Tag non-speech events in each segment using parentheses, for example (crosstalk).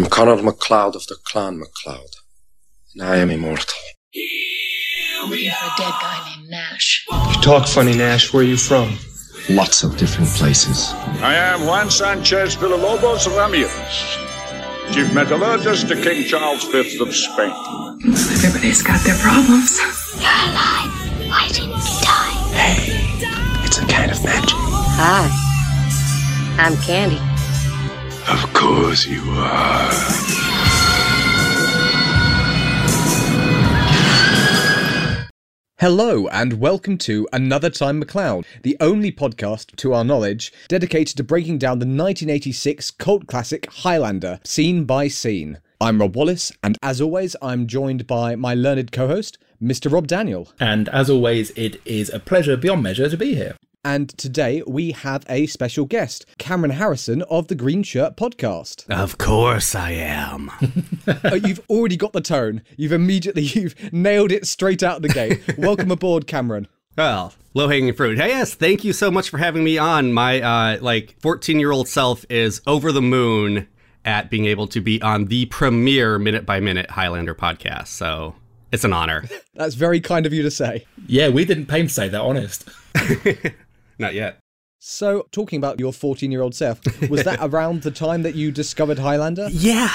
I'm Connor MacLeod of the Clan MacLeod, and I am immortal. Looking for a dead guy named Nash. You talk funny, Nash. Where are you from? Lots of different places. I am Juan Sanchez Villalobos Ramirez, Chief Metallurgist to King Charles V of Spain. Everybody's got their problems. You're alive. Why didn't you die? Hey, it's a kind of magic. Hi. I'm Candy. Of course you are. Hello, and welcome to Another Time McLeod, the only podcast, to our knowledge, dedicated to breaking down the 1986 cult classic Highlander, scene by scene. I'm Rob Wallace, and as always, I'm joined by my learned co host, Mr. Rob Daniel. And as always, it is a pleasure beyond measure to be here. And today we have a special guest, Cameron Harrison of the Green Shirt Podcast. Of course I am. Oh, (laughs) you've already got the tone. You've immediately (laughs) you've nailed it straight out the gate. (laughs) Welcome aboard, Cameron. Well, low hanging fruit. Hey, yes, thank you so much for having me on. My uh, like 14 year old self is over the moon at being able to be on the premier minute by minute Highlander podcast. So it's an honor. That's very kind of you to say. Yeah, we didn't pay him to say that, honest. Not yet. So, talking about your 14 year old self, was that (laughs) around the time that you discovered Highlander? Yeah.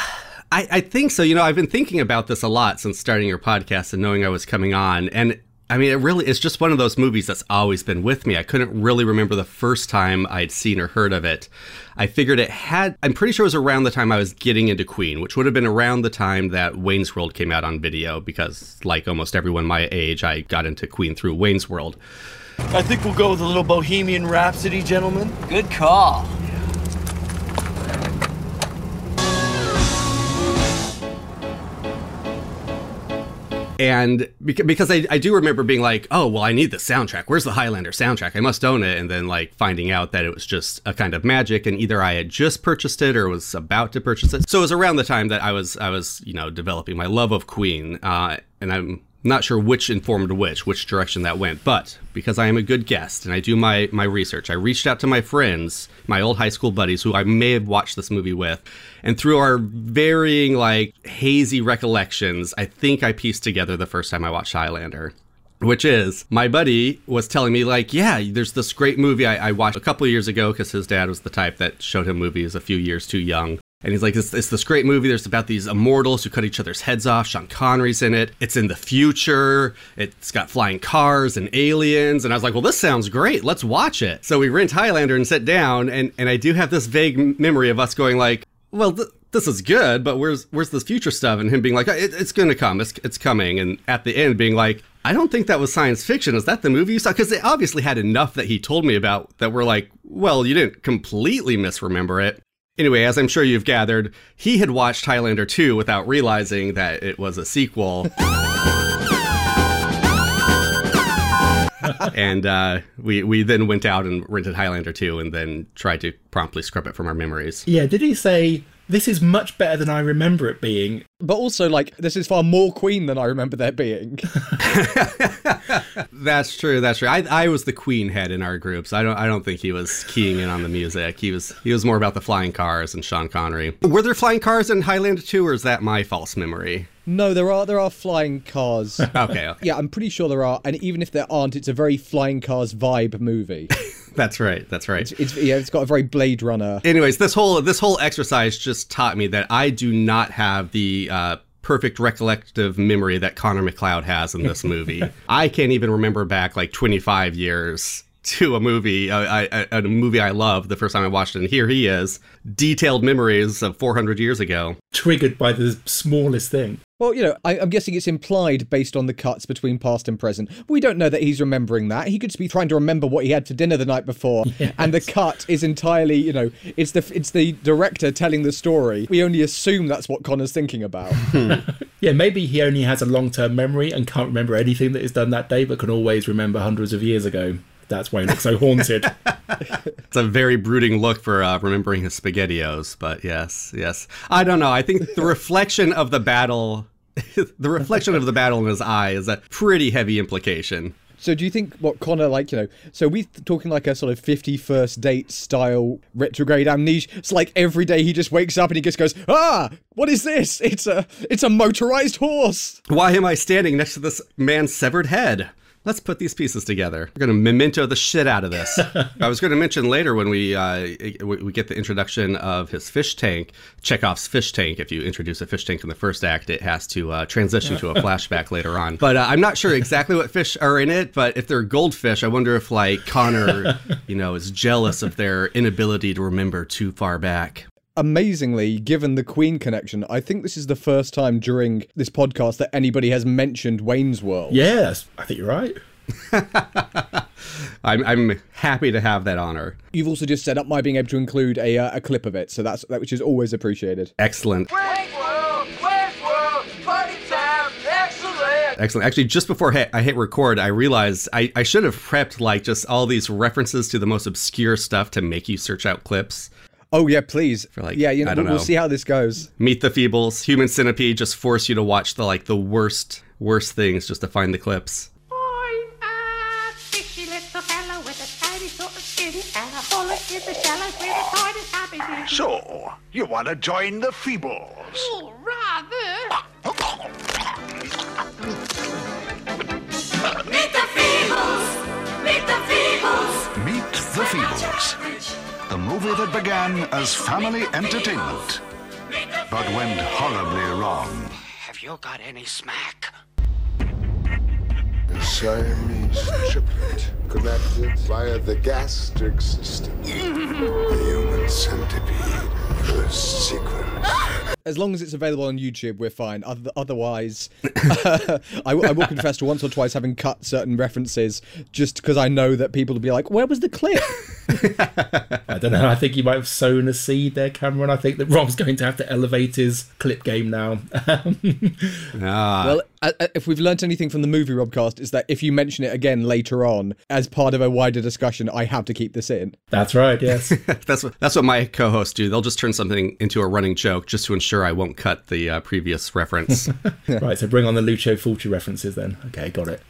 I, I think so. You know, I've been thinking about this a lot since starting your podcast and knowing I was coming on. And I mean, it really is just one of those movies that's always been with me. I couldn't really remember the first time I'd seen or heard of it. I figured it had, I'm pretty sure it was around the time I was getting into Queen, which would have been around the time that Wayne's World came out on video, because like almost everyone my age, I got into Queen through Wayne's World. I think we'll go with a little Bohemian Rhapsody, gentlemen. Good call. And because I, I do remember being like, oh, well, I need the soundtrack. Where's the Highlander soundtrack? I must own it. And then, like, finding out that it was just a kind of magic, and either I had just purchased it or was about to purchase it. So it was around the time that I was, I was, you know, developing my love of Queen. Uh, and I'm not sure which informed which, which direction that went, but because I am a good guest and I do my my research, I reached out to my friends, my old high school buddies who I may have watched this movie with, and through our varying like hazy recollections, I think I pieced together the first time I watched Highlander. Which is, my buddy was telling me, like, yeah, there's this great movie I, I watched a couple years ago because his dad was the type that showed him movies a few years too young. And he's like, it's, it's this great movie. There's about these immortals who cut each other's heads off. Sean Connery's in it. It's in the future. It's got flying cars and aliens. And I was like, well, this sounds great. Let's watch it. So we rent Highlander and sit down. And, and I do have this vague memory of us going like, well, th- this is good, but where's where's this future stuff? And him being like, uh, it, it's going to come. It's, it's coming. And at the end being like, I don't think that was science fiction. Is that the movie you saw? Because they obviously had enough that he told me about that we're like, well, you didn't completely misremember it. Anyway, as I'm sure you've gathered, he had watched Highlander 2 without realizing that it was a sequel. (laughs) and uh, we we then went out and rented Highlander 2 and then tried to promptly scrub it from our memories. Yeah, did he say, this is much better than I remember it being? But also, like, this is far more Queen than I remember there being. (laughs) That's true. That's true. I, I was the Queen head in our groups. I don't I don't think he was keying in on the music. He was he was more about the flying cars and Sean Connery. Were there flying cars in Highlander 2 or is that my false memory? No, there are there are flying cars. (laughs) Okay, okay. Yeah, I'm pretty sure there are, and even if there aren't, it's a very flying cars vibe movie. (laughs) That's right. That's right. It's yeah, it's got a very Blade Runner. Anyways, this whole this whole exercise just taught me that I do not have the uh, perfect recollective memory that Connor McLeod has in this movie. (laughs) I can't even remember back like 25 years to a movie, uh, I, I, a movie I love the first time I watched it, and here he is, detailed memories of 400 years ago. Triggered by the smallest thing. Well, you know, I, I'm guessing it's implied based on the cuts between past and present. We don't know that he's remembering that. He could just be trying to remember what he had for dinner the night before, and the cut is entirely, you know, it's the it's the director telling the story. We only assume that's what Connor's thinking about. (laughs) Yeah, maybe he only has a long term memory and can't remember anything that is done that day, but can always remember hundreds of years ago. That's why he looks so haunted. (laughs) It's a very brooding look for uh, remembering his spaghettios, but yes, yes. I don't know. I think the (laughs) reflection of the battle, (laughs) the reflection of the battle in his eye is a pretty heavy implication. So do you think what Connor like you know? So we talking like a sort of fifty first date style retrograde amnesia. It's like every day he just wakes up and he just goes, ah, what is this? It's a it's a motorized horse. Why am I standing next to this man's severed head? Let's put these pieces together. We're going to memento the shit out of this. (laughs) I was going to mention later when we, uh, we we get the introduction of his fish tank, Chekhov's fish tank. If you introduce a fish tank in the first act, it has to uh, transition to a (laughs) flashback later on. But uh, I'm not sure exactly what fish are in it. But if they're goldfish, I wonder if like Connor, (laughs) you know, is jealous of their inability to remember too far back. Amazingly, given the Queen connection, I think this is the first time during this podcast that anybody has mentioned Wayne's World. Yes, I think you're right. (laughs) I'm, I'm happy to have that honor. You've also just set up my being able to include a, uh, a clip of it, so that's that which is always appreciated. Excellent. Wayne's World! Wayne's World! Party time! Excellent! Excellent. Actually, just before I hit record, I realized I, I should have prepped like just all these references to the most obscure stuff to make you search out clips. Oh yeah, please. For like, yeah, you know, I don't we'll, we'll know. see how this goes. Meet the Feebles, Human Centipede just force you to watch the like the worst worst things just to find the clips. I'm a fishy little fellow with a tiny sort of skin and a bullet in the shallows with a tiny happy. So, you want to join the Feebles? Oh, rather. Meet the Feebles! Meet the Feebles! Meet the Feebles. The movie that began as family entertainment, but went horribly wrong. Have you got any smack? The Siamese triplet connected via the gastric system. the human centipede. First sequence. As long as it's available on YouTube, we're fine. Oth- Otherwise, (laughs) I, I will confess to once or twice having cut certain references just because I know that people will be like, "Where was the clip?" (laughs) I don't know. I think you might have sown a seed there, Cameron. I think that Rob's going to have to elevate his clip game now. (laughs) Ah, Well, uh, uh, if we've learnt anything from the movie Robcast, is that if you mention it again later on as part of a wider discussion, I have to keep this in. That's right. Yes. (laughs) that's what that's what my co-hosts do. They'll just turn something into a running joke just to ensure I won't cut the uh, previous reference. (laughs) right. So bring on the Lucio Fulci references then. Okay, got it.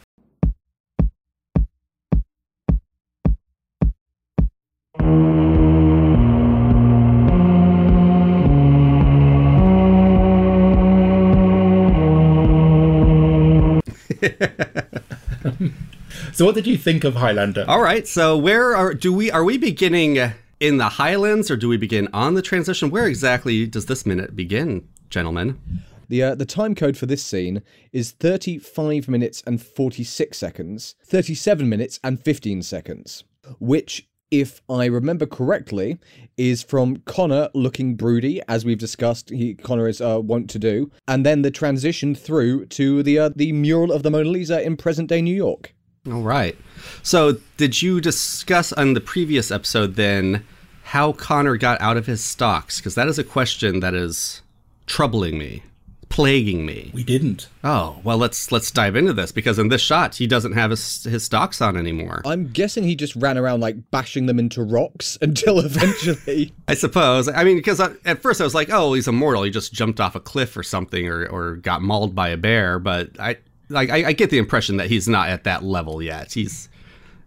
So, what did you think of Highlander? All right, so where are do we are we beginning in the Highlands or do we begin on the transition? Where exactly does this minute begin, gentlemen? The uh, the time code for this scene is 35 minutes and 46 seconds, 37 minutes and 15 seconds, which if I remember correctly, is from Connor looking broody, as we've discussed. He Connor is uh, wont to do, and then the transition through to the uh, the mural of the Mona Lisa in present day New York. All right. So, did you discuss on the previous episode then how Connor got out of his stocks? Because that is a question that is troubling me, plaguing me. We didn't. Oh well, let's let's dive into this because in this shot he doesn't have his his stocks on anymore. I'm guessing he just ran around like bashing them into rocks (laughs) until eventually. I suppose. I mean, because at first I was like, oh, he's immortal. He just jumped off a cliff or something, or or got mauled by a bear. But I like I, I get the impression that he's not at that level yet. He's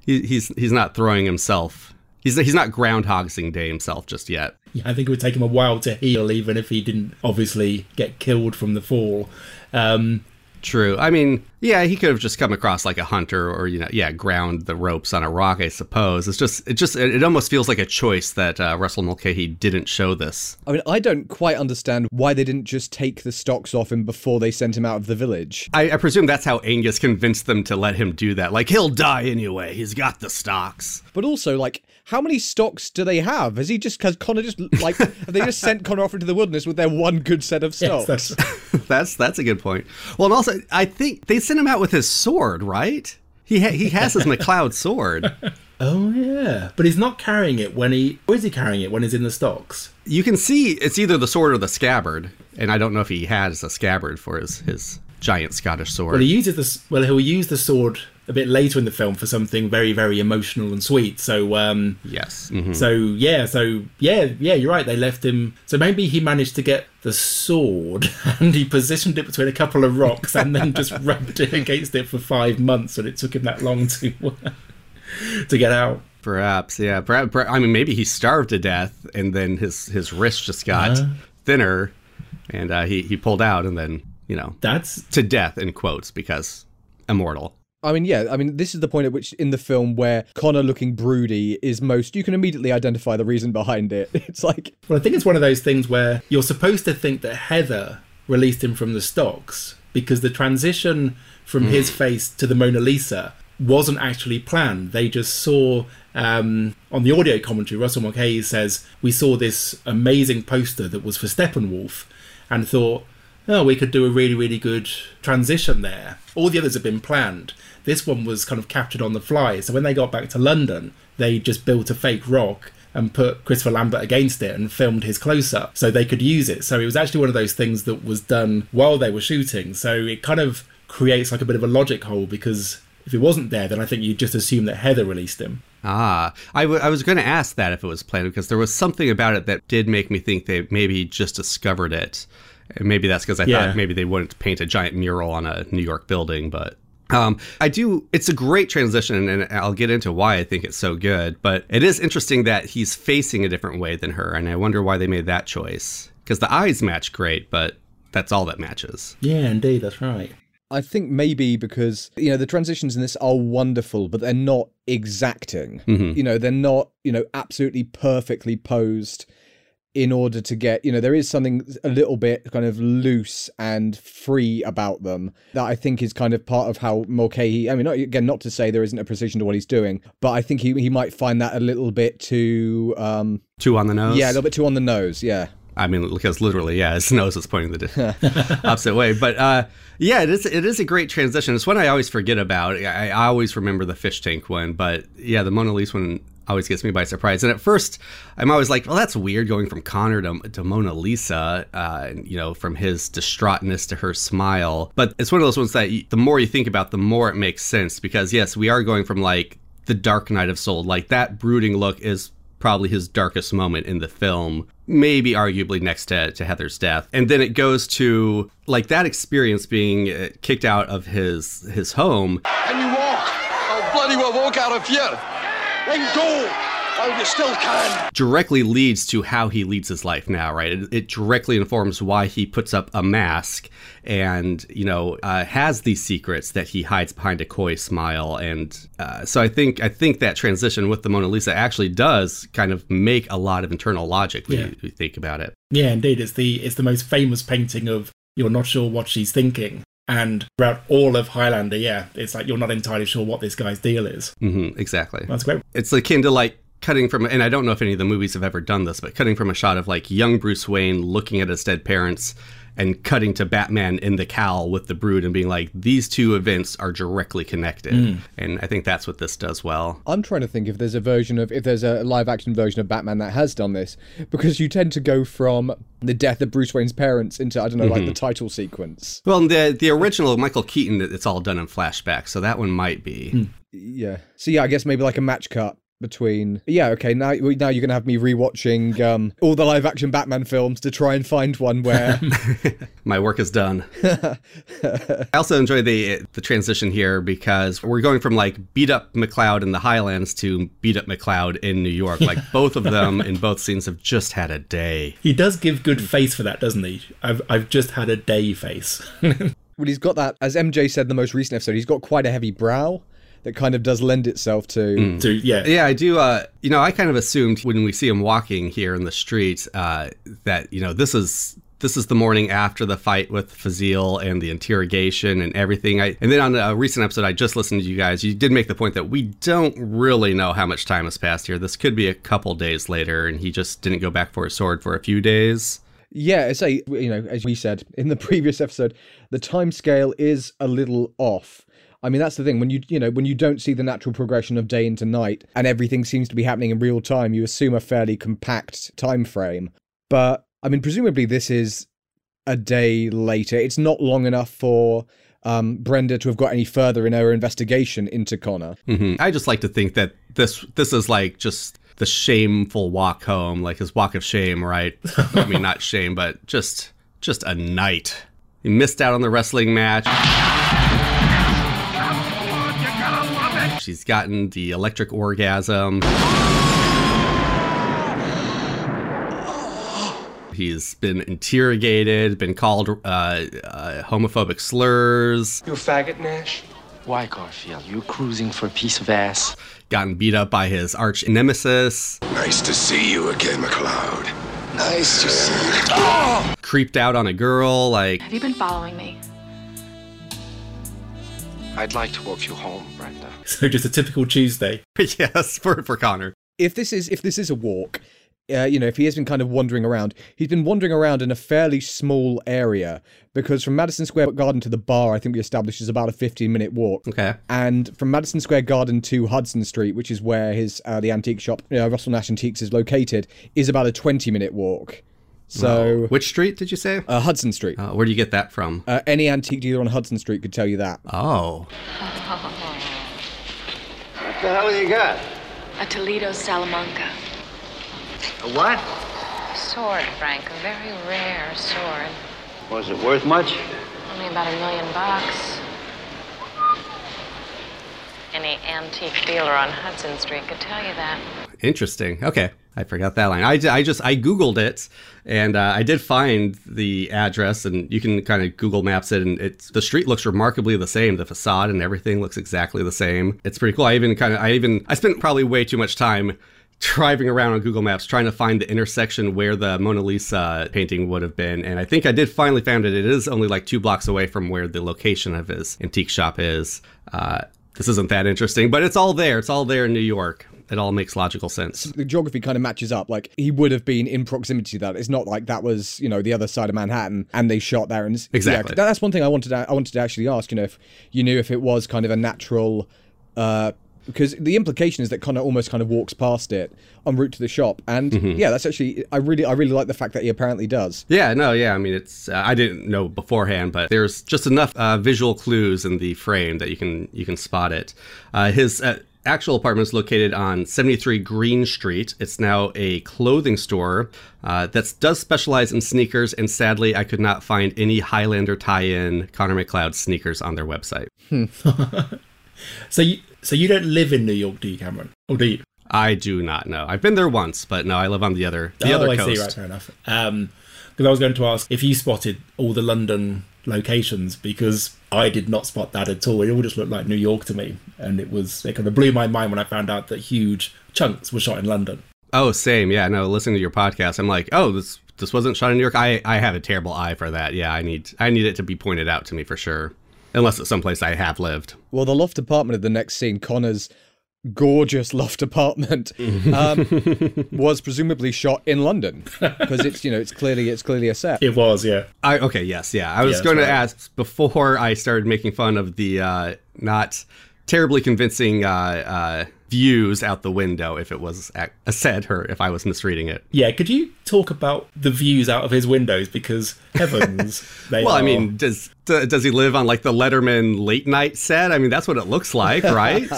he, he's he's not throwing himself. He's he's not groundhogsing day himself just yet. Yeah, (laughs) I think it would take him a while to heal, even if he didn't obviously get killed from the fall. Um, True. I mean, yeah, he could have just come across like a hunter, or you know, yeah, ground the ropes on a rock. I suppose it's just, it just, it almost feels like a choice that uh, Russell Mulcahy didn't show this. I mean, I don't quite understand why they didn't just take the stocks off him before they sent him out of the village. I, I presume that's how Angus convinced them to let him do that. Like he'll die anyway. He's got the stocks. But also, like, how many stocks do they have? Has he just, has Connor just, like, (laughs) have they just sent Connor off into the wilderness with their one good set of yes, stocks? that's, (laughs) that's that's a good point. Well, and also, I think they sent him out with his sword, right? He ha- he has his (laughs) McLeod sword. oh yeah, but he's not carrying it when he. Or is he carrying it when he's in the stocks? You can see it's either the sword or the scabbard, and I don't know if he has a scabbard for his his giant Scottish sword. Well, he uses the. Well, he'll use the sword a bit later in the film for something very very emotional and sweet. So um, yes, Mhm. so yeah, so yeah, yeah, you're right. They left him. So maybe he managed to get the sword (laughs) and he positioned it between a couple of rocks and then just (laughs) rubbed it against it for five months, and it took him that long to (laughs) to get out. Perhaps, yeah. Perhaps, I mean, maybe he starved to death, and then his his wrist just got Uh. thinner, and uh, he he pulled out, and then you know that's to death in quotes because immortal. I mean, yeah, I mean, this is the point at which in the film where Connor looking broody is most, you can immediately identify the reason behind it. (laughs) It's like, Well, I think it's one of those things where you're supposed to think that Heather released him from the stocks because the transition from Mm. his face to the Mona Lisa wasn't actually planned. They just saw um, on the audio commentary, Russell Mulcahy says, We saw this amazing poster that was for Steppenwolf and thought, oh, we could do a really, really good transition there. All the others have been planned. This one was kind of captured on the fly. So when they got back to London, they just built a fake rock and put Christopher Lambert against it and filmed his close up so they could use it. So it was actually one of those things that was done while they were shooting. So it kind of creates like a bit of a logic hole because if it wasn't there, then I think you'd just assume that Heather released him. Ah, I, w- I was going to ask that if it was planned because there was something about it that did make me think they maybe just discovered it. And maybe that's because I Yeah. thought maybe they wouldn't paint a giant mural on a New York building, but. Um, I do. It's a great transition, and I'll get into why I think it's so good. But it is interesting that he's facing a different way than her, and I wonder why they made that choice. Because the eyes match great, but that's all that matches. Yeah, indeed, that's right. I think maybe because you know the transitions in this are wonderful, but they're not exacting. Mhm. You know, they're not you know absolutely perfectly posed in order to get you know there is something a little bit kind of loose and free about them that I think is kind of part of how Mulcahy. I mean, not, again, not to say there isn't a precision to what he's doing, but I think he he might find that a little bit too um Two on the nose. yeah a little bit too on the nose. Yeah. I mean, because literally, yeah, his (laughs) nose is pointing the (laughs) (laughs) opposite way. But uh, yeah, it is. It is a great transition. It's one I always forget about. I, I always remember the fish tank one, but yeah, the Mona Lisa one always gets me by surprise. And at first, I'm always like, well, that's weird going from Connor to, to Mona Lisa. Uh, you know, from his distraughtness to her smile. But it's one of those ones that you, the more you think about, the more it makes sense. Because yes, we are going from like the Dark Night of Soul, like that brooding look is probably his darkest moment in the film maybe arguably next to, to heather's death and then it goes to like that experience being uh, kicked out of his his home Can you walk? I'll bloody well walk out of here. Then go while you still can. directly leads to how he leads his life now right it, it directly informs why he puts up a mask and you know uh, has these secrets that he hides behind a coy smile and uh, so i think i think that transition with the mona lisa actually does kind of make a lot of internal logic when Yeah. you, you think about it Yeah, indeed. It's the it's the most famous painting of you're not sure what she's thinking. And throughout all of Highlander, yeah, it's like you're not entirely sure what this guy's deal is. hmm exactly That's great. it's akin to like cutting from and i don't know if any of the movies have ever done this but cutting from a shot of like young bruce wayne looking at his dead parents and cutting to batman in the cowl with the brood and being like these two events are directly connected Mm. and i think that's what this does well I'm trying to think if there's a version of if there's a live action version of Batman that has done this because you tend to go from the death of Bruce Wayne's parents into I don't know like Mhm. the title sequence. well the the original michael keaton it's all done in flashback so that one might be Yeah. So yeah, I guess maybe like a match cut between yeah okay now now you're gonna have me rewatching um all the live action batman films to try and find one where (laughs) my work is done (laughs) I also enjoy the the transition here because we're going from like beat up McLeod in the Highlands to beat up McLeod in New York. Like both of them (laughs) in both scenes have just had a day. He does give good face for that, doesn't he? I've I've just had a day face. well he's got that as mj said in the most recent episode he's got quite a heavy brow that kind of does lend itself to to yeah Yeah, I do. Uh, you know, I kind of assumed when we see him walking here in the street uh, that you know this is this is the morning after the fight with Fasil and the interrogation and everything. I and then on a recent episode I just listened to you guys, you did make the point that we don't really know how much time has passed here. This could be a couple days later, and he just didn't go back for his sword for a few days. Yeah, say you know, as we said in the (laughs) previous episode, the time scale is a little off. I mean, that's the thing when you you know when you don't see the natural progression of day into night and everything seems to be happening in real time, you assume a fairly compact time frame. But I mean, presumably this is a day later. It's not long enough for um, Brenda to have got any further in her investigation into Connor. hmm I just like to think that this this is like just the shameful walk home, like his walk of shame, right? I mean, not shame, but just just a night. He missed out on the wrestling match. She's gotten the electric orgasm. He's been interrogated, been called uh, uh, homophobic slurs, You a faggot, Nash? Why, Garfield? You cruising for a piece of ass? gotten beat up by his arch nemesis, Nice to see you again, McLeod. Nice to see you. creeped out on a girl, like Have you been following me? I'd like to walk you home, Brenda. (laughs) So just a typical Tuesday. (laughs) yes, for for Connor. If this is if this is a walk, uh, you know, if he has been kind of wandering around, he's been wandering around in a fairly small area because from Madison Square Garden to the bar, I think we established is about a 15 minute walk. Okay. And from Madison Square Garden to Hudson Street, which is where his uh, the antique shop, you know, Russell Nash Antiques, is located, is about a 20 minute walk. So, Wow. which street did you say? uh, Hudson Street. Uh, where do you get that from? Uh, any antique dealer on Hudson Street could tell you that. Oh, What (laughs) the hell you got? A Toledo Salamanca. A what? A Sword, Frank. A very rare sword. Was it worth much? Only about a million bucks. Any antique dealer on Hudson Street could tell you that. interesting. Okay, I forgot that line. I, I just I googled it, and uh, I did find the address, and you can kind of Google Maps it, and it's the street looks remarkably the same. The facade and everything looks exactly the same. It's pretty cool. I even kind of I even I spent probably way too much time (laughs) driving around on Google Maps trying to find the intersection where the Mona Lisa painting would have been, and I think I did finally found it. It is only like two blocks away from where the location of his antique shop is. Uh, this isn't that interesting, but it's all there. It's all there in New York. It all makes logical sense. the geography kind of matches up. Like he would have been in proximity to that. It's not like that was you know the other side of Manhattan and they shot there. And Exactly. that- that's one thing I wanted. To, I wanted to actually ask. You know, if you knew if it was kind of a natural. Uh, because the implication is that Connor almost kind of walks past it en route to the shop, and Mhm. yeah, that's actually I really I really like the fact that he apparently does. Yeah, no, yeah. I mean, it's uh, I didn't know beforehand, but there's just enough uh, visual clues in the frame that you can you can spot it. Uh, his uh, actual apartment is located on 73 Greene Street. It's now a clothing store uh, that does specialize in sneakers, and sadly, I could not find any Highlander tie-in Connor McLeod sneakers on their website. (laughs) So you so you don't live in New York, do you, Cameron? Or do you? I do not know. I've been there once, but no, I live on the other the oh, other I coast. see. Right, fair enough. Um, because I was going to ask if you spotted all the London locations because I did not spot that at all. It all just looked like New York to me, and it was it kind of blew my mind when I found out that huge chunks were shot in London. Oh, same. Yeah, no, listening to your podcast, I'm like, oh, this this wasn't shot in New York. I I have a terrible eye for that. Yeah, I need I need it to be pointed out to me for sure. Unless it's someplace I have lived. Well, the loft apartment of the next scene, Connor's gorgeous loft apartment, um, (laughs) was presumably shot in London because it's you know it's clearly it's clearly a set. It was, yeah. I okay, yes, yeah. I was Yeah, going to ask before I started making fun of the uh, not terribly convincing uh, uh, views out the window if it was a a set or if I was misreading it. Yeah, could you talk about the views out of his windows? Because heavens, (laughs) they well, I mean, does does he live on like the Letterman late night set? I mean, that's what it looks like, (laughs) right?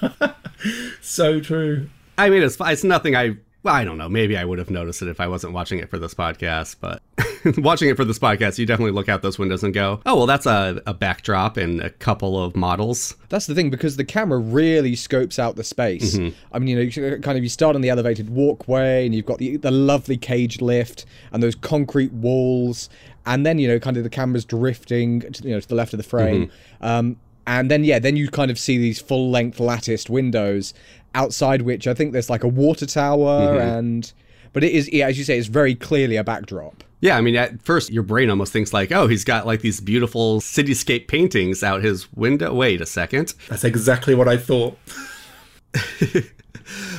(laughs) so true. I mean, it's it's nothing I. Well, I don't know. Maybe I would have noticed it if I wasn't watching it for this podcast, but (laughs) watching it for this podcast, you definitely look out those windows and go, "Oh, well, that's a, a backdrop and a couple of models." That's the thing because the camera really scopes out the space. Mhm. I mean, you know, you kind of you start on the elevated walkway, and you've got the the lovely caged lift and those concrete walls, and then you know, kind of the camera's drifting, to, you know, to the left of the frame. Um, and then yeah, then you kind of see these full length latticed windows outside which I think there's like a water tower Mhm. and. But it is, yeah, as you say, it's very clearly a backdrop. Yeah, I mean, at first your brain almost thinks like, "Oh, he's got like these beautiful cityscape paintings out his window." Wait a second. That's exactly what I thought. (laughs)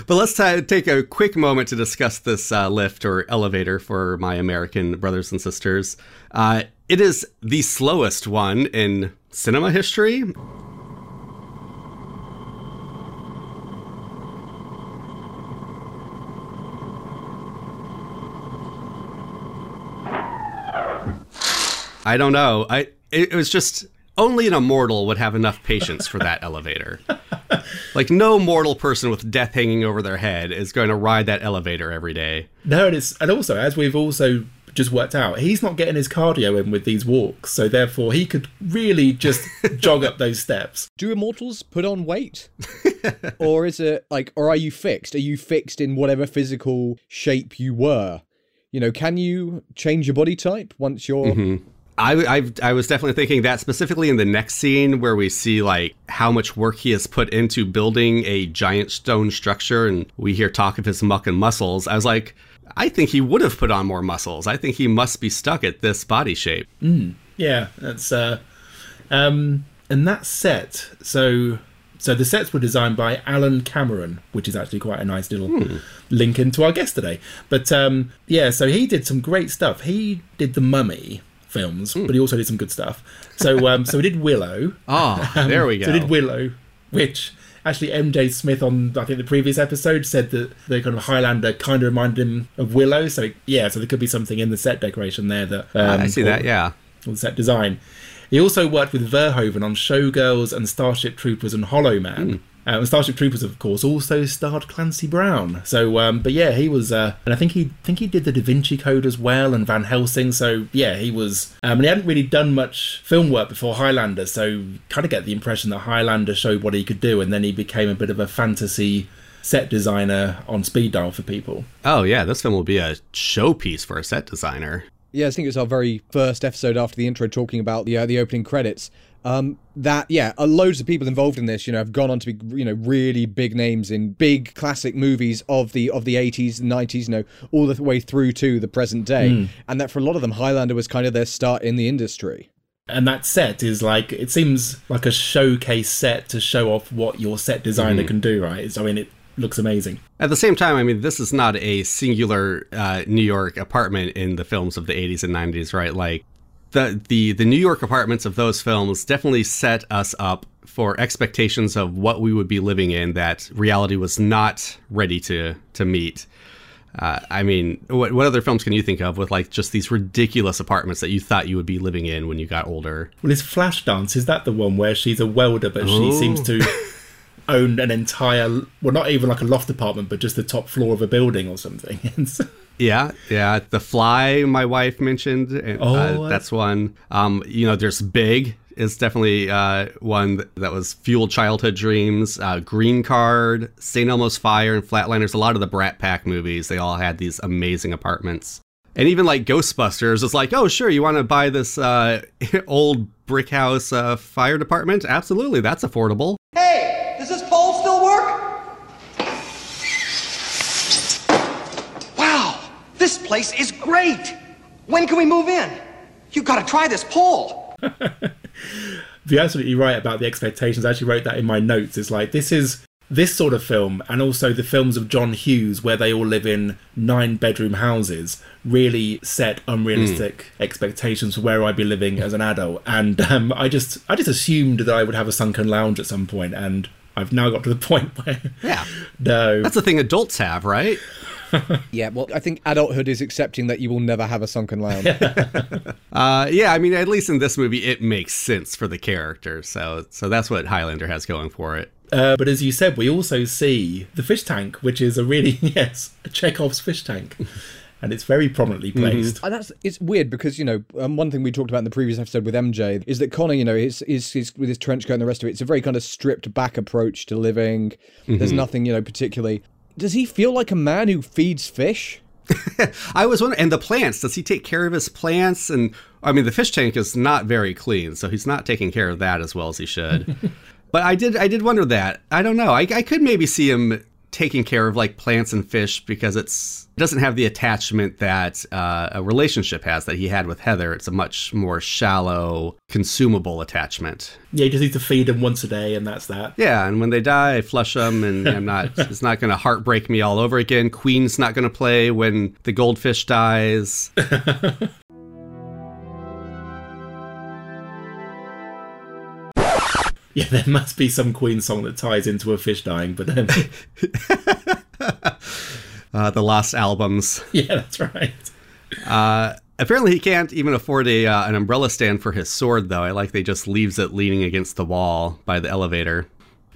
But let's ta take a quick moment to discuss this uh, lift or elevator for my American brothers and sisters. Uh, it is the slowest one in cinema history. I don't know. I it, it was just only an immortal would have enough patience for that (laughs) elevator. Like no mortal person with death hanging over their head is going to ride that elevator every day. No, it's and also as we've also just worked out, he's not getting his cardio in with these walks, so therefore he could really just (laughs) jog up those steps. Do immortals put on weight? (laughs) or is it like, or are you fixed? Are you fixed in whatever physical shape you were? You know, can you change your body type once you're. Mm-hmm. I, I, I was definitely thinking that specifically in the next scene where we see like how much work he has put into building a giant stone structure and we hear talk of his muck and muscles. I was like, I think he would have put on more muscles. I think he must be stuck at this body shape. Mm, yeah, that's uh, um, and that set. So, so the sets were designed by Allan Cameron, which is actually quite a nice little Hmm. link into our guest today. But um, yeah, so he did some great stuff. He did the Mummy films, Hmm. but he also did some good stuff. So, um, so he did Willow. Ah, (laughs) Um, there we go. So did Willow, which actually MJ Smith on I think the previous episode said that the kind of Highlander kind of reminded him of Willow. So yeah, so there could be something in the set decoration there that um, I see that, yeah. or the set design. He also worked with Verhoeven on Showgirls and Starship Troopers and Hollow Man. Uh, and Starship Troopers, of course, also starred Clancy Brown. So, um, but yeah, he was, uh, and I think he think he did the Da Vinci Code as well and Van Helsing. So yeah, he was, um, and he hadn't really done much film work before Highlander. So kind of get the impression that Highlander showed what he could do, and then he became a bit of a fantasy set designer on speed dial for people. Oh yeah, this film will be a showpiece for a set designer. Yeah, I think it was our very first episode after the intro talking about the uh, the opening credits. Um, that yeah, uh, loads of people involved in this, you know, have gone on to be you know really big names in big classic movies of the of the eighties, nineties, you know, all the way through to the present day, Mm. and that for a lot of them, Highlander was kind of their start in the industry. and that set is like it seems like a showcase set to show off what your set designer Mhm. can do right It's- i mean it looks amazing At the same time, I mean, this is not a singular uh, New York apartment in the films of the 80s and 90s, right? Like the the the New York apartments of those films definitely set us up for expectations of what we would be living in that reality was not ready to to meet. Uh, I mean, what what other films can you think of with like just these ridiculous apartments that you thought you would be living in when you got older? well is flashdance is that the one where she's a welder but she Oh. seems to (laughs) own an entire well not even like a loft apartment but just the top floor of a building or something (laughs) Yeah, yeah. The Fly, my wife mentioned. and, Oh, uh, that's one. Um, you know, there's Big is definitely uh, one that- that was fueled childhood dreams. Uh, Green Card, St. Elmo's Fire, and Flatliners. A lot of the Brat Pack movies, they all had these amazing apartments. And even like Ghostbusters, it's like, oh, sure, you want to buy this uh, (laughs) old brick house uh, fire department? Absolutely, that's affordable. Hey, does this pole still work? Wow, this place is great. When can we move in? You gotta try this pole. (laughs) you're absolutely right about the expectations i actually wrote that in my notes it's like this is this sort of film and also the films of john hughes where they all live in nine bedroom houses really set unrealistic expectations for where i'd be living as an adult and um, i just i just assumed that i would have a sunken lounge at some point and i've now got to the (laughs) point where yeah no That's the thing adults have, right? (laughs) Yeah, well, I think adulthood is accepting that you will never have a sunken lounge. (laughs) (laughs) Uh, yeah, I mean, at least in this movie, it makes sense for the character. So, so that's what Highlander has going for it. Uh, but as you said, we also see the fish tank, which is a really yes, a Chekhov's fish tank, and it's very prominently placed. And that's it's weird because you know um, one thing we talked about in the previous episode with MJ is that Connor, you know, is is, is with his trench coat and the rest of it. It's a very kind of stripped back approach to living. There's Mhm. nothing you know particularly. Does he feel like a man who feeds fish? (laughs) I was wondering, and the plants, does he take care of his plants? And I mean, the fish tank is not very clean, so he's not taking care of that as well as he should. (laughs) but I did, I did wonder that. I don't know. I, I could maybe see him taking care of like plants and fish because it's it doesn't have the attachment that uh, a relationship has that he had with Heather. It's a much more shallow, consumable attachment. Yeah, you just need to feed them once a day, and that's that. Yeah, and when they die, I flush them, and (laughs) I'm not. it's not going to heartbreak me all over again. Queen's not going to play when the goldfish dies. (laughs) (laughs) Yeah, there must be some Queen song that ties into a fish dying, but then. (laughs) uh, the last albums. (laughs) yeah, that's right. Uh, Apparently, he can't even afford a uh, an umbrella stand for his sword, though. I like they just leaves it leaning against the wall by the elevator.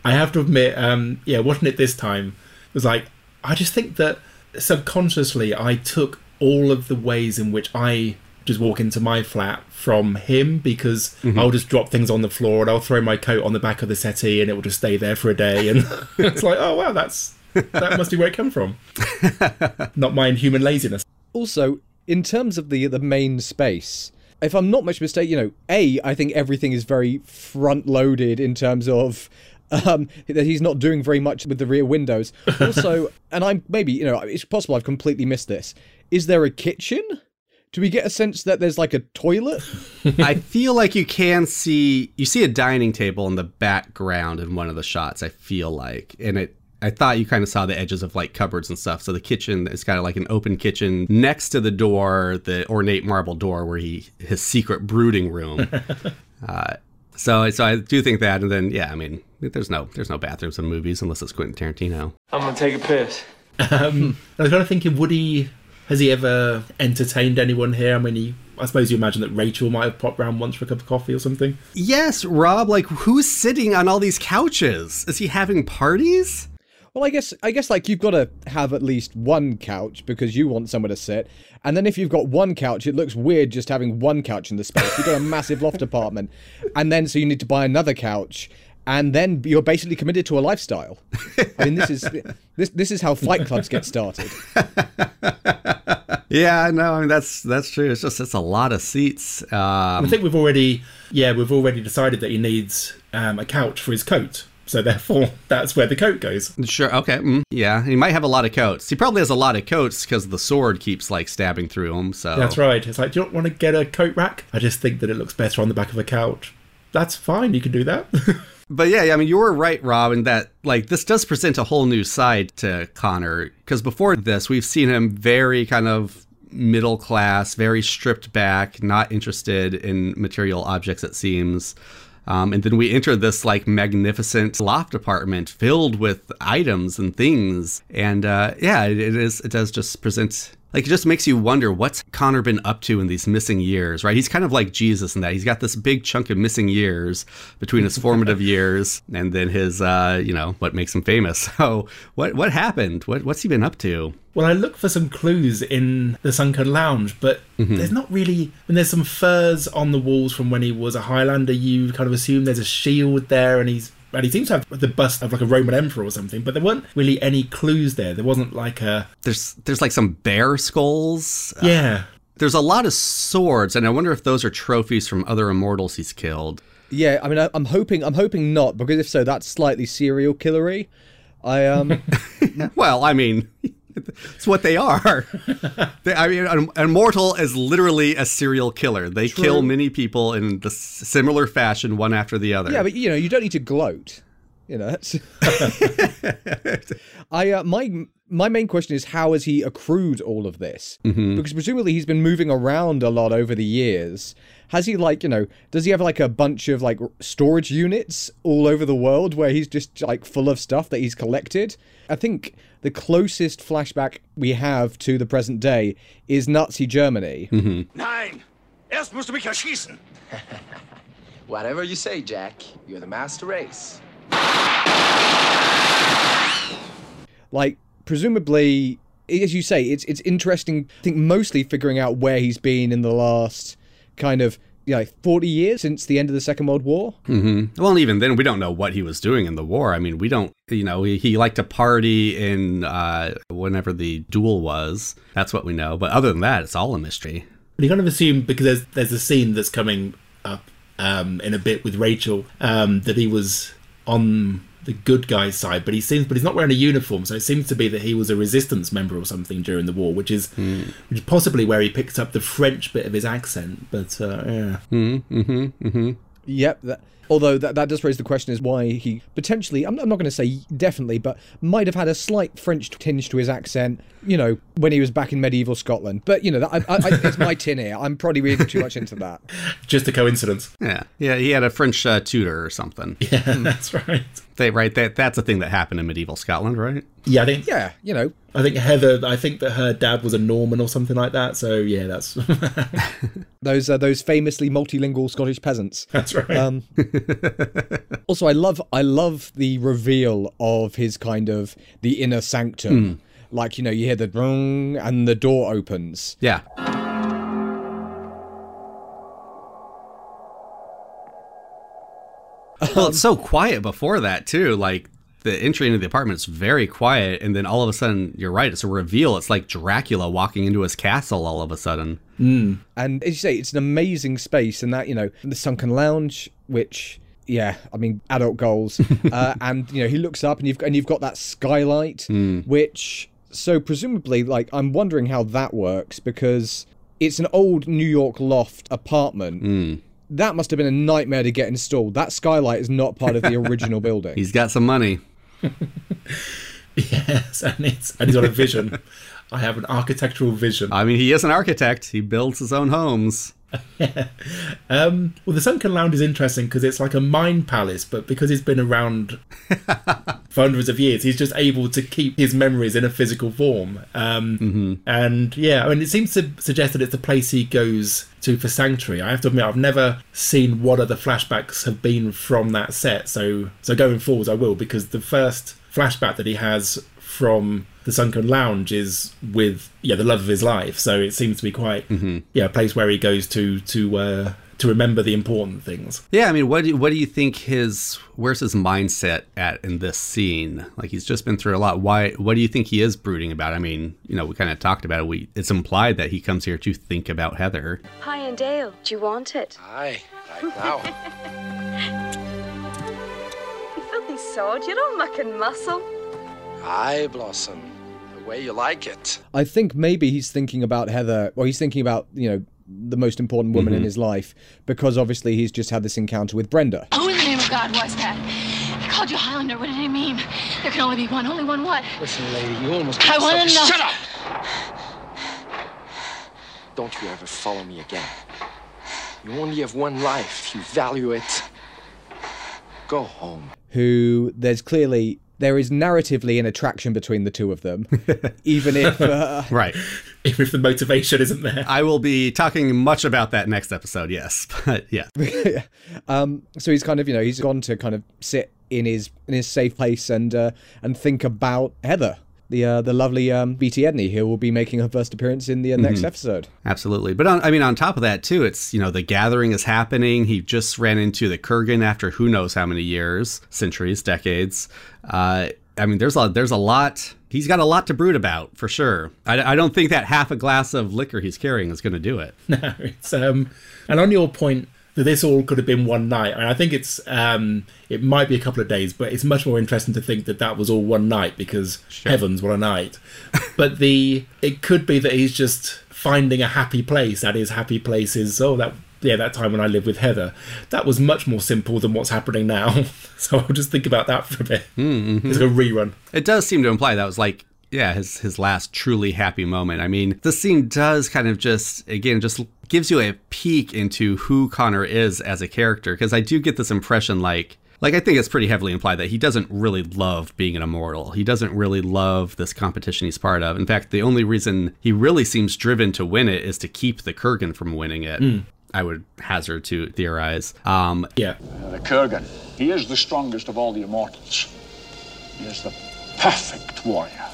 I have to admit, um, yeah, watching it this time it was like I just think that subconsciously I took all of the ways in which I just walk into my flat from him because Mhm. I'll just drop things on the floor and I'll throw my coat on the back of the settee and it will just stay there for a day and (laughs) it's like oh wow that's that must be where it came from (laughs) not my inhuman laziness Also, in terms of the the main space, if I'm not much mistaken, you know, a I think everything is very front loaded in terms of um, that he's not doing very much with the rear windows. (laughs) Also, and I'm maybe you know it's possible I've completely missed this. Is there a kitchen? Do we get a sense that there's like a toilet? (laughs) I feel like you can see you see a dining table in the background in one of the shots. I feel like, and it. I thought you kind of saw the edges of like cupboards and stuff. So the kitchen is kind of like an open kitchen next to the door, the ornate marble door where he his secret brooding room. (laughs) uh, so so I do think that, and then yeah, I mean, there's no there's no bathrooms in movies unless it's Quentin Tarantino. I'm gonna take a piss. um, I was kind of thinking would he has he ever entertained anyone here I mean he I suppose you imagine that Rachel might have popped round once for a cup of coffee or something Yes, Rob. Like who's sitting on all these couches? Is he having parties? Well, I guess I guess like you've got to have at least one couch because you want somewhere to sit, and then if you've got one couch, it looks weird just having one couch in the space. You've got a massive loft (laughs) apartment, and then so you need to buy another couch, and then you're basically committed to a lifestyle. I mean, this is (laughs) this this is how Fight Clubs get started. (laughs) Yeah, no, I mean that's that's true. It's just it's a lot of seats. Um, I think we've already yeah we've already decided that he needs um, a couch for his coat so therefore (laughs) that's where the coat goes Sure. Okay. Mm, yeah, he might have a lot of coats. He probably has a lot of coats because the sword keeps like stabbing through him. So that's right it's like do you not want to get a coat rack I just think that it looks better on the back of a couch that's fine you can do that But yeah, I mean, you were right, Rob, in that like this does present a whole new side to Connor because before this, we've seen him very kind of middle class, very stripped back, not interested in material objects. It seems. Um, and then we enter this like magnificent loft apartment filled with items and things, and uh, yeah, it is. It does just present like it just makes you wonder what's Connor been up to in these missing years, right? He's kind of like Jesus in that he's got this big chunk of missing years between his formative (laughs) years and then his, uh, you know, what makes him famous. (laughs) So what what happened? What what's he been up to? Well, I look for some clues in the sunken lounge, but Mhm. there's not really. When there's some furs on the walls from when he was a Highlander, you kind of assume there's a shield there, and he's and he seems to have the bust of like a Roman emperor or something. But there weren't really any clues there. There wasn't like a There's there's like some bear skulls. Uh, yeah. there's a lot of swords, and I wonder if those are trophies from other immortals he's killed. Yeah, I mean, I, I'm hoping I'm hoping not because if so, that's slightly serial killery. I um. (laughs) well, I mean, it's what they are. (laughs) they, I mean, an, an immortal is literally a serial killer. They True. kill many people in the s- similar fashion, one after the other. Yeah, but you know, you don't need to gloat. You know. (laughs) I uh, my my main question is how has he accrued all of this? Mhm. Because presumably he's been moving around a lot over the years. Has he like you know? Does he have like a bunch of like storage units all over the world where he's just like full of stuff that he's collected? I think the closest flashback we have to the present day is Nazi Germany. Mm-hmm. Nein! Erst musst du mich erschießen! (laughs) Whatever you say, Jack. You're the master race. like presumably as you say it's it's interesting i think mostly figuring out where he's been in the last kind of you know 40 years since the end of the second world war hmm Well, even then, we don't know what he was doing in the war. I mean, we don't, you know, he, he liked to party in uh, whenever the duel was. That's what we know. But other than that, it's all a mystery. You kind of assume because there's there's a scene that's coming up um, in a bit with Rachel um, that he was on the good guy side, but he seems but he's not wearing a uniform, so it seems to be that he was a resistance member or something during the war, which is which is possibly where he picked up the French bit of his accent. But uh, yeah, Mm-hmm, mm-hmm, mm-hmm. yep that, although that, that does raise the question is why he potentially I'm, I'm not going to say definitely but might have had a slight french tinge to his accent you know when he was back in medieval scotland but you know that, I, I, I, it's my tin ear i'm probably reading too much into that (laughs) just a coincidence. Yeah, yeah. He had a French uh, tutor or something. (laughs) Yeah, that's right. They right that that's a thing that happened in medieval Scotland, right? Yeah, I think. Yeah, you know. I think Heather. I think that her dad was a Norman or something like that. So yeah, that's (laughs) those uh, those famously multilingual Scottish peasants. That's right. Um, also, I love I love the reveal of his kind of the inner sanctum. Mm. Like you know, you hear the drong and the door opens. Yeah. (laughs) well, it's so quiet before that too. Like the entry into the apartment is very quiet, and then all of a sudden, you're right. It's a reveal. It's like Dracula walking into his castle all of a sudden. Mm. And as you say, it's an amazing space, and that you know the sunken lounge, which yeah, I mean adult goals, (laughs) uh, and you know he looks up and you've and you've got that skylight, mm. which so presumably like I'm wondering how that works because it's an old New York loft apartment. Mm that must have been a nightmare to get installed. That skylight is not part of the original (laughs) building. He's got some money. (laughs) yes, and it's and he's got a vision. I have an architectural vision. I mean, he is an architect. He builds his own homes. Yeah. (laughs) Um, well, the Sunken Lounge is interesting because it's like a mind palace, but because he's been around (laughs) for hundreds of years, he's just able to keep his memories in a physical form. Um, mm-hmm. And yeah, I mean, it seems to suggest that it's the place he goes to for Sanctuary. I have to admit, I've never seen what other flashbacks have been from that set. So, so going forwards, I will because the first flashback that he has from the Sunken Lounge is with yeah the love of his life. So it seems to be quite mm-hmm. yeah a place where he goes to to uh, to remember the important things. Yeah, I mean, what do you, what do you think his where's his mindset at in this scene? Like he's just been through a lot. Why? What do you think he is brooding about? I mean, you know, we kind of talked about it. We it's implied that he comes here to think about Heather. Hi, and Dale. Do you want it? Aye, right now. you filthy sod! You're all muck and muscle. Aye, Blossom. The way you like it. I think maybe he's thinking about Heather, or he's thinking about, you know, the most important woman Mm-hmm. in his life, because obviously he's just had this encounter with Brenda. Who in the name of God was that? He called you Highlander. What did he mean? There can only be one. Only one what? Listen, lady, you almost. I want to know. Shut up! Don't you ever follow me again. You only have one life. You value it. Go home. Who there's clearly there is narratively an attraction between the two of them, (laughs) even if uh, right, even if the motivation isn't there. I will be talking much about that next episode. Yes, (laughs) but yeah. (laughs) um, so he's kind of you know he's gone to kind of sit in his in his safe place and uh, and think about Heather, the uh, the lovely um, Beatie Edney, who will be making her first appearance in the uh, next Mhm. episode. Absolutely. But on, I mean, on top of that, too, it's, you know, the gathering is happening. He just ran into the Kurgan after who knows how many years, centuries, decades. Uh, I mean, there's a, there's a lot. He's got a lot to brood about, for sure. I, I don't think that half a glass of liquor he's carrying is going to do it. (laughs) No, it's um, and on your point that this all could have been one night, and I think it's um, it might be a couple of days, but it's much more interesting to think that that was all one night because heavens, what a night! (laughs) but the it could be that he's just finding a happy place. That is, happy places. Oh, that yeah, that time when I lived with Heather, that was much more simple than what's happening now. (laughs) so I'll just think about that for a bit. Mm-hmm. It's like a rerun. It does seem to imply that was like, yeah, his his last truly happy moment. I mean, the scene does kind of just again just gives you a peek into who Connor is as a character because I do get this impression like like I think it's pretty heavily implied that he doesn't really love being an immortal. He doesn't really love this competition he's part of. In fact, the only reason he really seems driven to win it is to keep the Kurgan from winning it. Mm. I would hazard to theorize. Um, yeah. The Kurgan, he is the strongest of all the immortals. He is the perfect warrior.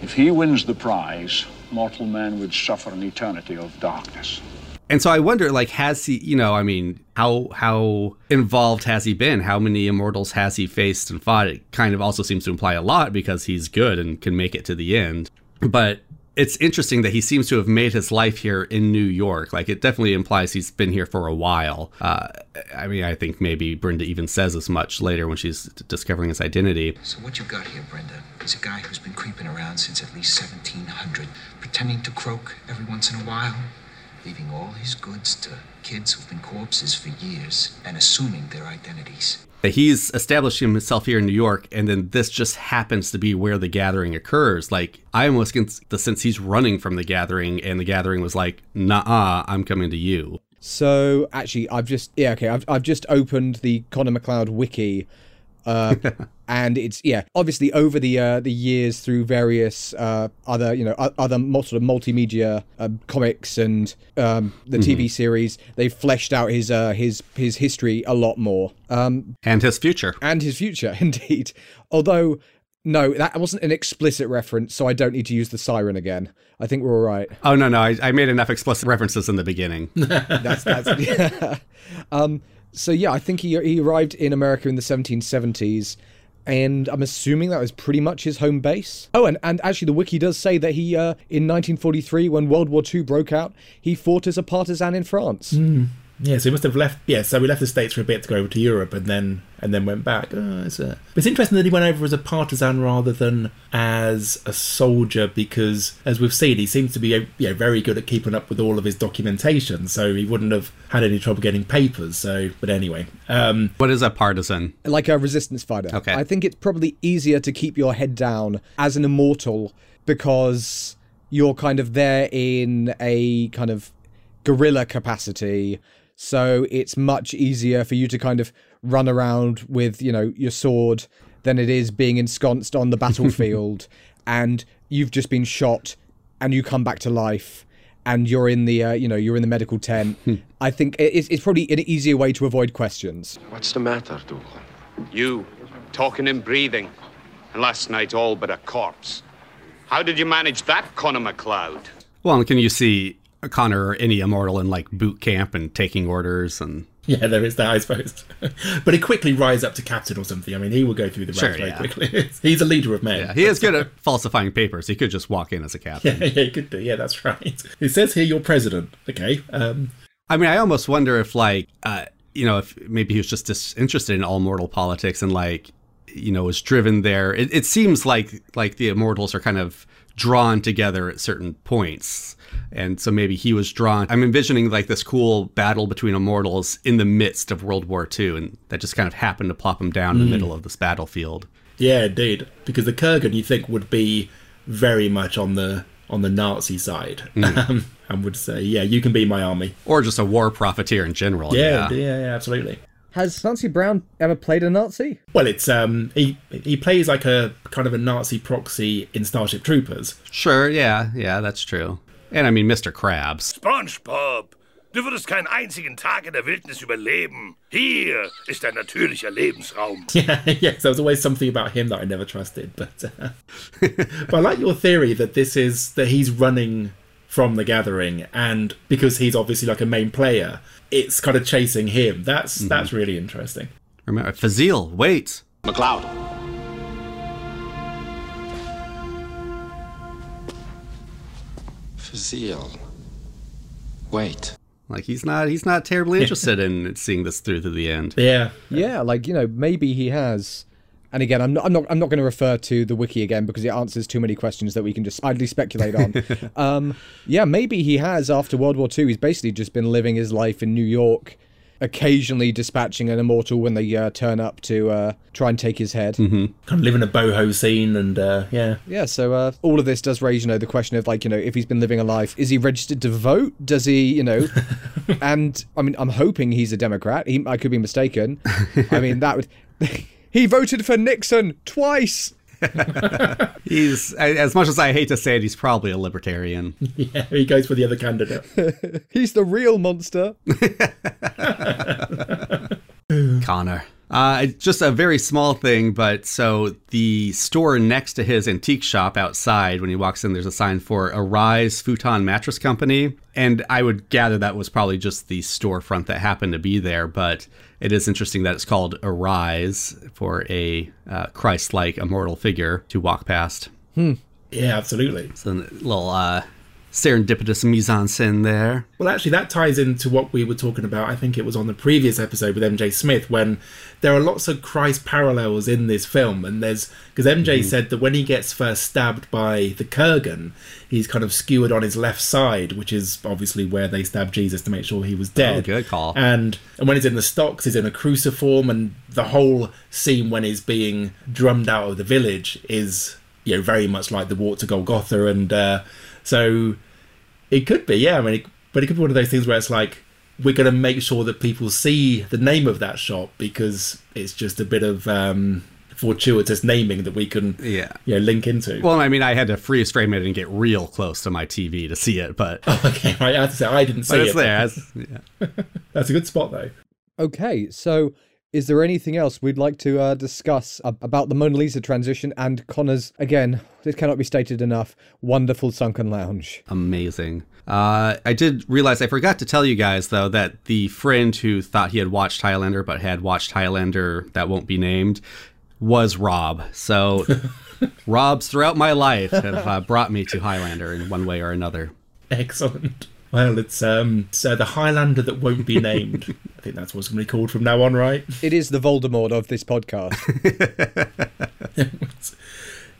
If he wins the prize, mortal man would suffer an eternity of darkness. And so I wonder, like, has he, you know, I mean, how how involved has he been? How many immortals has he faced and fought? It kind of also seems to imply a lot because he's good and can make it to the end. But it's interesting that he seems to have made his life here in New York. Like, it definitely implies he's been here for a while. Uh, I mean, I think maybe Brenda even says as much later when she's discovering his identity. So what you got here, Brenda, is a guy who's been creeping around since at least 1700, pretending to croak every once in a while, leaving all his goods to kids who've been corpses for years, and assuming their identities. he's establishing himself here in New York, and then this just happens to be where the gathering occurs. Like, I almost get the sense he's running from the gathering, and the gathering was like, nah, I'm coming to you. So actually, I've just yeah okay, I've I've just opened the Connor MacLeod wiki (laughs) Uh, and it's yeah, obviously over the uh, the years through various uh, other you know other sort of multimedia um, comics and um, the TV series, they've fleshed out his uh, his his history a lot more. Um, and his future. and his future, (laughs) indeed. Although, no, that wasn't an explicit reference, so I don't need to use the siren again. I think we're all right. Oh no, no, I, I made enough explicit references in the beginning. (laughs) That's that's. yeah. Um. So yeah, I think he he arrived in America in the 1770s, and I'm assuming that was pretty much his home base. Oh, and and actually, the wiki does say that he uh in 1943, when World War II broke out, he fought as a partisan in France. Yeah, so he must have left. Yeah, so we left the states for a bit to go over to Europe, and then and then went back. Oh, it's, a, it's interesting that he went over as a partisan rather than as a soldier, because as we've seen, he seems to be uh, you know, very good at keeping up with all of his documentation. So he wouldn't have had any trouble getting papers. So, but anyway, um, what is a partisan? like a resistance fighter. Okay. I think it's probably easier to keep your head down as an immortal because you're kind of there in a kind of guerrilla capacity. So it's much easier for you to kind of run around with, you know, your sword than it is being ensconced on the battlefield (laughs) and you've just been shot and you come back to life and you're in the uh, you know you're in the medical tent i think it's, it's probably an easier way to avoid questions What's the matter, Dougal? You, talking and breathing, and last night all but a corpse. How did you manage that, Connor MacLeod? Well, can you see Connor or any immortal in like boot camp and taking orders and (laughs) yeah, there is that, I suppose. (laughs) but he quickly rise up to captain or something. I mean, he will go through the ranks Sure, very yeah. quickly. (laughs) He's a leader of men. yeah, he is good at falsifying papers. He could just walk in as a captain. Yeah, yeah, he could do. Yeah, that's right. It says here you're president. Okay. Um, I mean, I almost wonder if, like, uh, you know, if maybe he was just disinterested in all mortal politics and, like, you know, was driven there. It, it seems like like the immortals are kind of drawn together at certain points, and so maybe he was drawn. I'm envisioning like this cool battle between immortals in the midst of World War II, and that just kind of happened to plop him down in the Mm. middle of this battlefield. yeah, indeed. Because the Kurgan, you think, would be very much on the on the Nazi side, Mm. (laughs) um, and would say, "Yeah, you can be my army." Or just a war profiteer in general. Yeah, Yeah. yeah, yeah, absolutely. Has Clancy Brown ever played a Nazi? Well, it's um, he he plays like a kind of a Nazi proxy in Starship Troopers. Sure, yeah, yeah, that's true. And I mean, Mr. Krabs. SpongeBob, du würdest keinen einzigen Tag in der Wildnis überleben. Hier ist dein natürlicher Lebensraum. (laughs) Yeah, yes, there was always something about him that I never trusted. But uh, (laughs) but I like your theory that this is that he's running from the gathering, and because he's obviously like a main player, it's kind of chasing him. That's mm-hmm. that's really interesting. Remember, Fasil, wait. MacLeod. Fasil. Wait. Like he's not he's not terribly (laughs) interested in seeing this through to the end. Yeah, yeah, like you know, maybe he has. And again, I'm not, I'm not, I'm not going to refer to the wiki again because it answers too many questions that we can just idly speculate on. (laughs) um, yeah, maybe he has after World War II. He's basically just been living his life in New York, occasionally dispatching an immortal when they uh, turn up to uh, try and take his head. Kind of living a boho scene, and uh, yeah, Yeah, so uh, all of this does raise, you know, the question of like, you know, if he's been living a life, is he registered to vote? Does he, you know, (laughs) and I mean, I'm hoping he's a Democrat. He, I could be mistaken. I mean, that would. He voted for Nixon twice. (laughs) He's as much as I hate to say it, he's probably a libertarian. (laughs) yeah, he goes for the other candidate. (laughs) he's the real monster. Connor. Uh, it's just a very small thing, but so the store next to his antique shop outside, when he walks in, there's a sign for Arise Futon Mattress Company. And I would gather that was probably just the storefront that happened to be there, but it is interesting that it's called Arise for a uh, Christ like immortal figure to walk past. Hmm. Yeah, absolutely. It's a little uh, serendipitous mise en scène there. Well, actually, that ties into what we were talking about. I think it was on the previous episode with MJ Smith when there are lots of Christ parallels in this film, and there's because MJ said that when he gets first stabbed by the Kurgan, he's kind of skewered on his left side, which is obviously where they stabbed Jesus to make sure he was dead. Oh, good call. And and when he's in the stocks, he's in a cruciform, and the whole scene when he's being drummed out of the village is you know very much like the walk to Golgotha, and uh, so it could be, yeah. I mean, it, but it could be one of those things where it's like we're going to make sure that people see the name of that shop because it's just a bit of um, fortuitous naming that we can yeah you know, link into. Well, I mean, I had to freeze frame it and get real close to my TV to see it, but (laughs) okay, right. I have to say I didn't see but it. there. It's- (laughs) yeah. That's a good spot though. Okay, so is there anything else we'd like to uh, discuss about the Mona Lisa transition and Connor's, again, this cannot be stated enough, wonderful sunken lounge? Amazing. Uh, I did realize I forgot to tell you guys though that the friend who thought he had watched Highlander but had watched Highlander that won't be named was Rob. So (laughs) Robs throughout my life have uh, brought me to Highlander in one way or another. Excellent. Well, it's um, it's, uh, the Highlander that won't be named. I think that's what's going to be called from now on, right? It is the Voldemort of this podcast. (laughs) (laughs)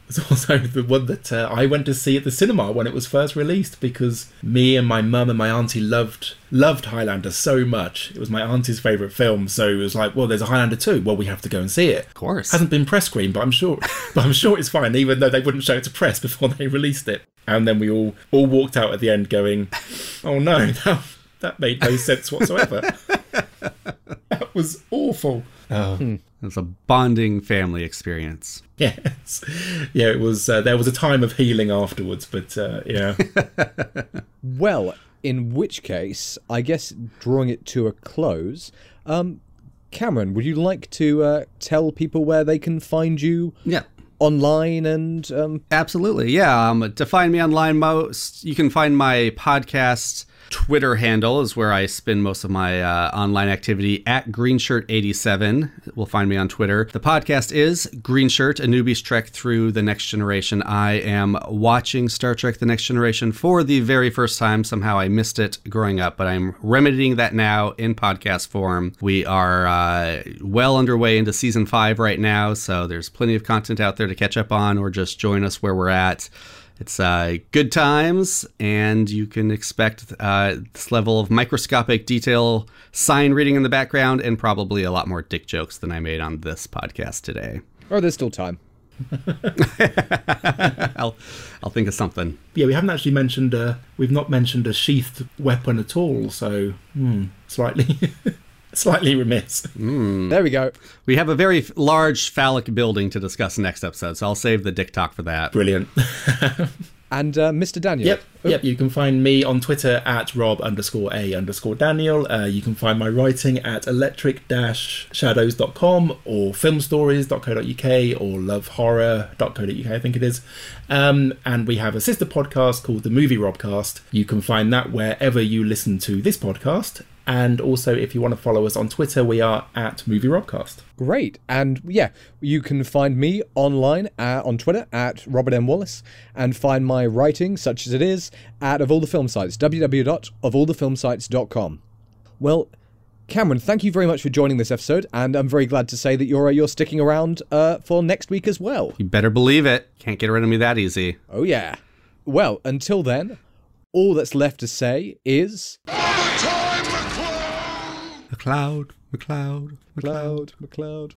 It's also the one that uh, I went to see at the cinema when it was first released because me and my mum and my auntie loved loved Highlander so much. It was my auntie's favourite film, so it was like, well, there's a Highlander too. Well, we have to go and see it. Of course, hasn't been press screened, but I'm sure, (laughs) but I'm sure it's fine, even though they wouldn't show it to press before they released it. And then we all all walked out at the end going, oh no, (laughs) that, that made no sense whatsoever. (laughs) that was awful. Oh. It was a bonding family experience. Yes, yeah. It was. Uh, there was a time of healing afterwards, but uh, yeah. (laughs) well, in which case, I guess drawing it to a close, um, Cameron, would you like to uh, tell people where they can find you? Yeah. Online and um... absolutely, yeah. Um, to find me online, most you can find my podcast Twitter handle is where I spend most of my uh, online activity at Greenshirt87. Will find me on Twitter. The podcast is Greenshirt, a newbie's trek through the next generation. I am watching Star Trek: The Next Generation for the very first time. Somehow I missed it growing up, but I'm remedying that now in podcast form. We are uh, well underway into season five right now, so there's plenty of content out there to catch up on, or just join us where we're at. It's uh, good times, and you can expect uh, this level of microscopic detail, sign reading in the background, and probably a lot more dick jokes than I made on this podcast today. Oh, there's still time. (laughs) I'll I'll think of something. Yeah, we haven't actually mentioned. Uh, we've not mentioned a sheathed weapon at all, so hmm, slightly. (laughs) Slightly remiss. Mm. There we go. We have a very large phallic building to discuss next episode, so I'll save the dick talk for that. Brilliant. (laughs) and uh, Mr. Daniel. Yep, yep. You can find me on Twitter at rob underscore a underscore Daniel. Uh, you can find my writing at electric dash shadows.com or filmstories.co.uk or lovehorror.co.uk, I think it is. Um, and we have a sister podcast called the Movie Robcast. You can find that wherever you listen to this podcast. And also, if you want to follow us on Twitter, we are at Movie Robcast. Great. And yeah, you can find me online uh, on Twitter at Robert M. Wallace and find my writing, such as it is, at Of All the Film Sites, www.ofallthefilmsites.com. Well, Cameron, thank you very much for joining this episode, and I'm very glad to say that you're uh, you're sticking around uh, for next week as well. You better believe it. Can't get rid of me that easy. Oh yeah. Well, until then, all that's left to say is. McCloud, McLeod, McLeod, McCloud.